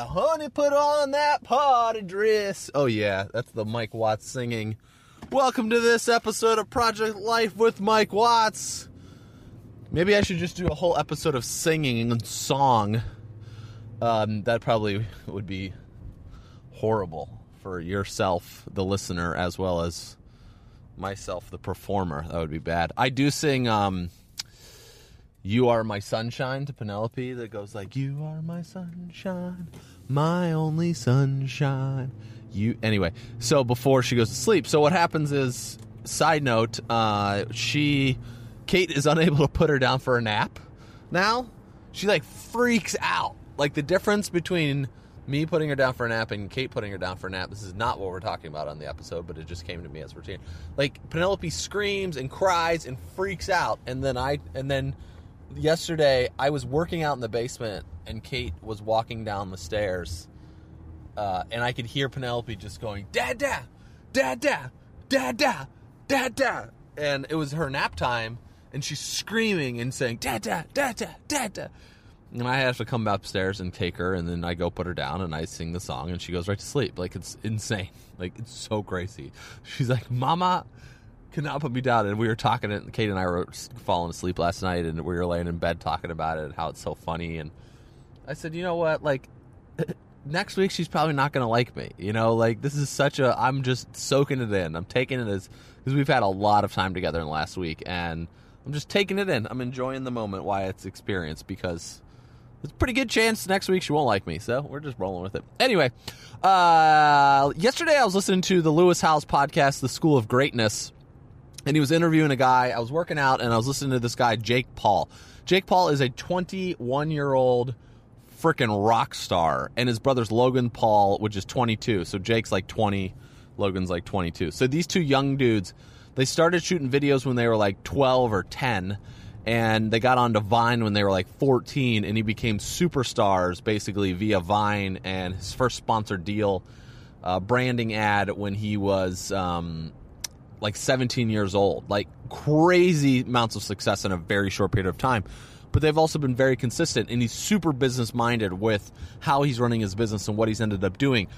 Yeah, honey, put on that party dress. Oh, yeah, that's the Mike Watts singing. Welcome to this episode of Project Life with Mike Watts. Maybe I should just do a whole episode of singing and song. Um, that probably would be horrible for yourself, the listener, as well as myself, the performer. That would be bad. I do sing um, You Are My Sunshine to Penelope that goes like, You are my sunshine, my only sunshine. You anyway, so before she goes to sleep. So what happens is, side note, uh, she Kate is unable to put her down for a nap now. She like freaks out. Like the difference between me putting her down for a nap and Kate putting her down for a nap. This is not what we're talking about on the episode, but it just came to me as routine. Like Penelope screams and cries and freaks out, and then I and then yesterday I was working out in the basement and Kate was walking down the stairs, uh, and I could hear Penelope just going "Dad, dad, dad, dad, dad, dad, dad, dad," and it was her nap time and she's screaming and saying "Dad, Dad, Dad, Dad, Dad, Dad." And I have to come upstairs and take her, and then I go put her down, and I sing the song, and she goes right to sleep. Like it's insane. Like it's so crazy. She's like, "Mama, cannot put me down." And we were talking, and Kate and I were falling asleep last night, and we were laying in bed talking about it, and how it's so funny. And I said, "You know what? Like." next week she's probably not going to like me. You know, like this is such a I'm just soaking it in. I'm taking it as because we've had a lot of time together in the last week and I'm just taking it in. I'm enjoying the moment while it's experienced because it's a pretty good chance next week she won't like me. So we're just rolling with it. Anyway, uh, yesterday I was listening to the Lewis Howes podcast, The School of Greatness, and he was interviewing a guy. I was working out and I was listening to this guy, Jake Paul. Jake Paul is a 21 year old freaking rock star, and his brother's Logan Paul, which is 22. So Jake's like 20, Logan's like 22. So these two young dudes they started shooting videos when they were like 12 or 10 and they got onto Vine when they were like 14 and he became superstars basically via Vine and his first sponsored deal uh, branding ad when he was um, like 17 years old like crazy amounts of success in a very short period of time but they've also been very consistent and he's super business minded with how he's running his business and what he's ended up doing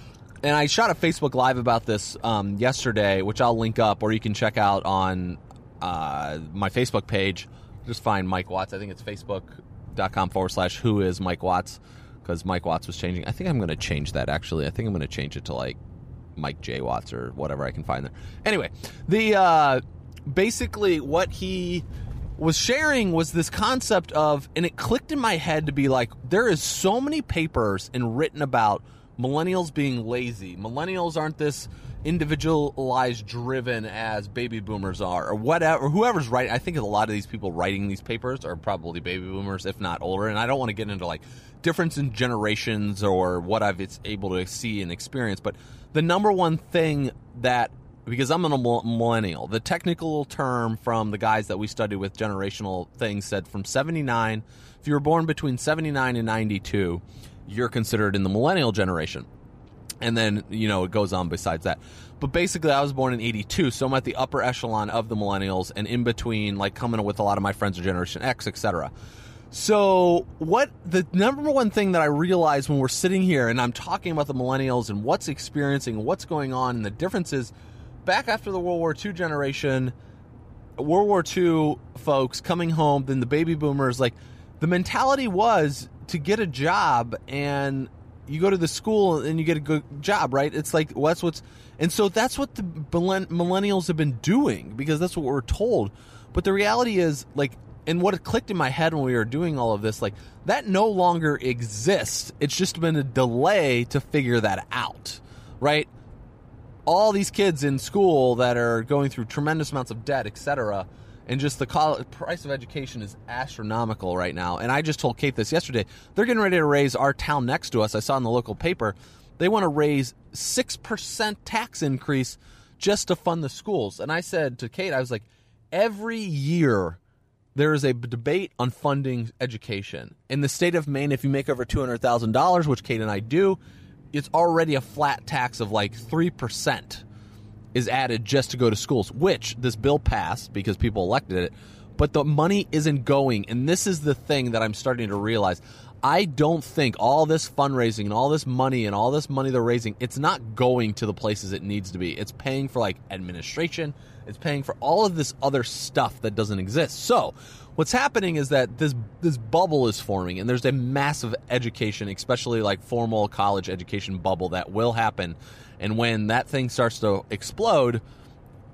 and I shot a Facebook Live about this um, yesterday, which I'll link up, or you can check out on uh, my Facebook page. Just find Mike Watts. I think it's facebook.com forward slash who is Mike Watts because Mike Watts was changing. I think I'm going to change that actually. I think I'm going to change it to like Mike J Watts or whatever I can find there. Anyway, the uh, basically what he was sharing was this concept of, and it clicked in my head to be like, there is so many papers and written about millennials being lazy. Millennials aren't this individualized driven as baby boomers are or whatever whoever's writing i think a lot of these people writing these papers are probably baby boomers if not older and i don't want to get into like difference in generations or what i've it's able to see and experience but the number one thing that because i'm a millennial the technical term from the guys that we studied with generational things said from 79 if you were born between 79 and 92 you're considered in the millennial generation. And then, you know, it goes on besides that. But basically, I was born in 82, so I'm at the upper echelon of the millennials and in between, like coming with a lot of my friends of Generation X, etc. So, what the number one thing that I realized when we're sitting here and I'm talking about the millennials and what's experiencing, what's going on, and the differences back after the World War II generation, World War II folks coming home, then the baby boomers, like the mentality was to get a job and you go to the school and you get a good job, right? It's like well, that's what's and so that's what the millennials have been doing because that's what we're told. But the reality is like and what clicked in my head when we were doing all of this, like that no longer exists. It's just been a delay to figure that out, right? All these kids in school that are going through tremendous amounts of debt, etc., and just the price of education is astronomical right now. And I just told Kate this yesterday. They're getting ready to raise our town next to us. I saw in the local paper they want to raise six percent tax increase just to fund the schools. And I said to Kate, I was like, every year there is a debate on funding education. In the state of Maine, if you make over $200,000, which Kate and I do, it's already a flat tax of like 3% is added just to go to schools, which this bill passed because people elected it, but the money isn't going. And this is the thing that I'm starting to realize. I don't think all this fundraising and all this money and all this money they're raising, it's not going to the places it needs to be. It's paying for like administration, it's paying for all of this other stuff that doesn't exist. So, what's happening is that this this bubble is forming and there's a massive education, especially like formal college education bubble that will happen. And when that thing starts to explode,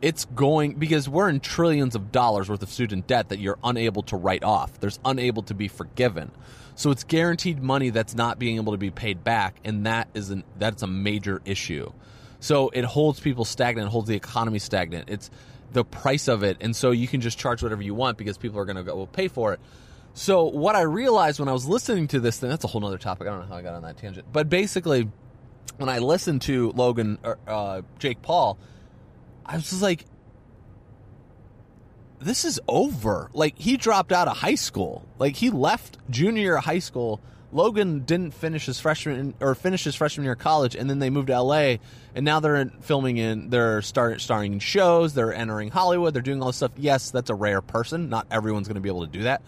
it's going because we're in trillions of dollars worth of student debt that you're unable to write off. There's unable to be forgiven. So it's guaranteed money that's not being able to be paid back, and that is an that's a major issue. So it holds people stagnant, holds the economy stagnant. It's the price of it, and so you can just charge whatever you want because people are going to go well, pay for it. So what I realized when I was listening to this thing, that's a whole other topic. I don't know how I got on that tangent, but basically, when I listened to Logan, or, uh, Jake Paul, I was just like, this is over. Like he dropped out of high school. Like he left junior high school. Logan didn't finish his freshman or finish his freshman year of college, and then they moved to L.A. and now they're filming in. They're start starring in shows. They're entering Hollywood. They're doing all this stuff. Yes, that's a rare person. Not everyone's going to be able to do that.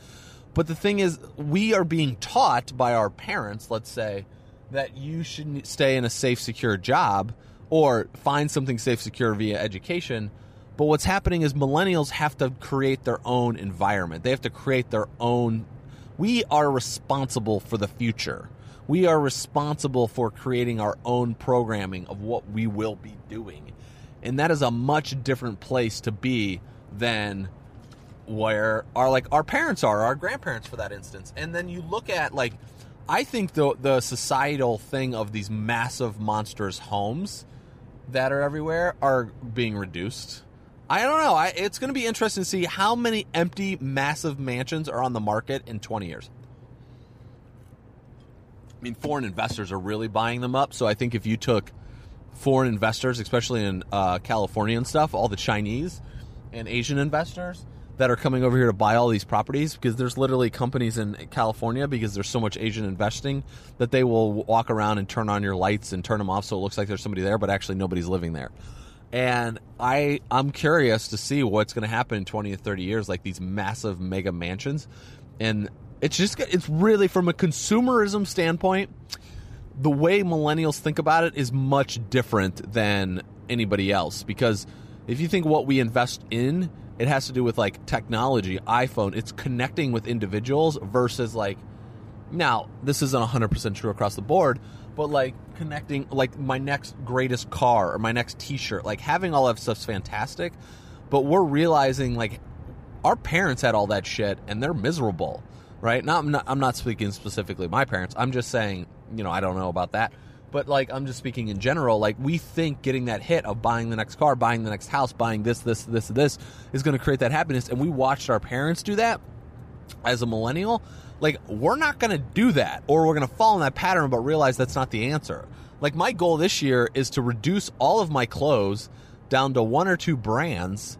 But the thing is, we are being taught by our parents. Let's say that you should stay in a safe, secure job or find something safe, secure via education but what's happening is millennials have to create their own environment. They have to create their own. We are responsible for the future. We are responsible for creating our own programming of what we will be doing. And that is a much different place to be than where our like our parents are, our grandparents for that instance. And then you look at like I think the the societal thing of these massive monstrous homes that are everywhere are being reduced I don't know. I, it's going to be interesting to see how many empty, massive mansions are on the market in 20 years. I mean, foreign investors are really buying them up. So I think if you took foreign investors, especially in uh, California and stuff, all the Chinese and Asian investors that are coming over here to buy all these properties, because there's literally companies in California because there's so much Asian investing that they will walk around and turn on your lights and turn them off so it looks like there's somebody there, but actually nobody's living there and I I'm curious to see what's going to happen in 20 or 30 years like these massive mega mansions. And it's just it's really from a consumerism standpoint the way millennials think about it is much different than anybody else. Because if you think what we invest in it has to do with like technology iphone. It's connecting with individuals versus like now this isn't 100% true across the board but like connecting like my next greatest car or my next t-shirt like having all that stuff's fantastic but we're realizing like our parents had all that shit and they're miserable right? Not i'm not speaking specifically my parents. I'm just saying you know i don't know about that. But like i'm just speaking in general like we think getting that hit of buying the next car buying the next house buying this this this this is going to create that happiness. And we watched our parents do that as a millennial like, we're not going to do that, or we're going to fall in that pattern, but realize that's not the answer. Like, my goal this year is to reduce all of my clothes down to one or two brands.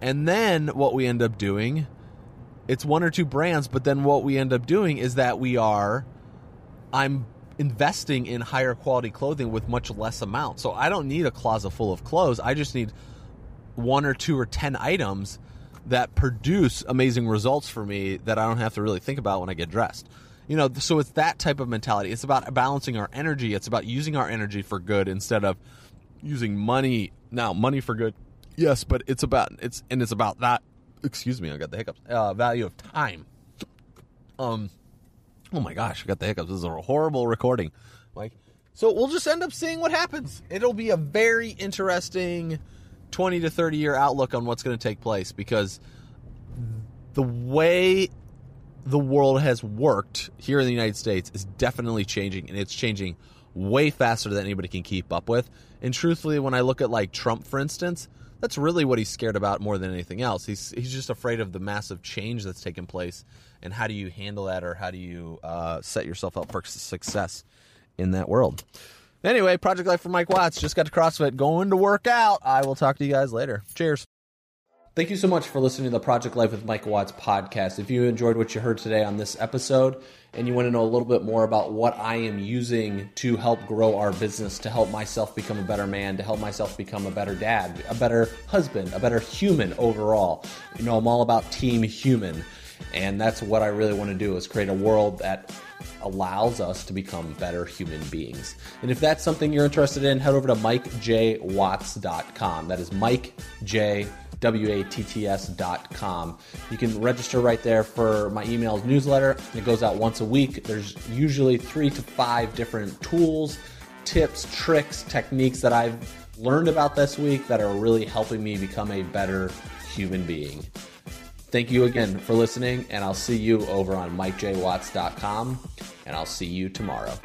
And then what we end up doing, it's one or two brands, but then what we end up doing is that we are, I'm investing in higher quality clothing with much less amount. So I don't need a closet full of clothes. I just need one or two or 10 items that produce amazing results for me that I don't have to really think about when I get dressed. You know, so it's that type of mentality. It's about balancing our energy. It's about using our energy for good instead of using money. Now, money for good, yes, but it's about it's and it's about that. Excuse me, I got the hiccups. Uh, value of time. Um, oh my gosh, I got the hiccups. This is a horrible recording. Like, so we'll just end up seeing what happens. It'll be a very interesting 20 to 30 year outlook on what's going to take place because the way the world has worked here in the United States is definitely changing, and it's changing way faster than anybody can keep up with. And truthfully, when I look at like Trump, for instance, that's really what he's scared about more than anything else. He's he's just afraid of the massive change that's taken place, and how do you handle that, or how do you uh, set yourself up for success in that world? Anyway, Project Life for Mike Watts just got to CrossFit, going to work out. I will talk to you guys later. Cheers. Thank you so much for listening to the Project Life with Mike Watts podcast. If you enjoyed what you heard today on this episode and you want to know a little bit more about what I am using to help grow our business, to help myself become a better man, to help myself become a better dad, a better husband, a better human overall, you know, I'm all about team human. And that's what I really want to do is create a world that allows us to become better human beings. And if that's something you're interested in, head over to mikejwatts.com. That is Mike J watts.com. You can register right there for my email newsletter. It goes out once a week. There's usually three to five different tools, tips, tricks, techniques that I've learned about this week that are really helping me become a better human being. Thank you again for listening, and I'll see you over on mikejwatts.com, and I'll see you tomorrow.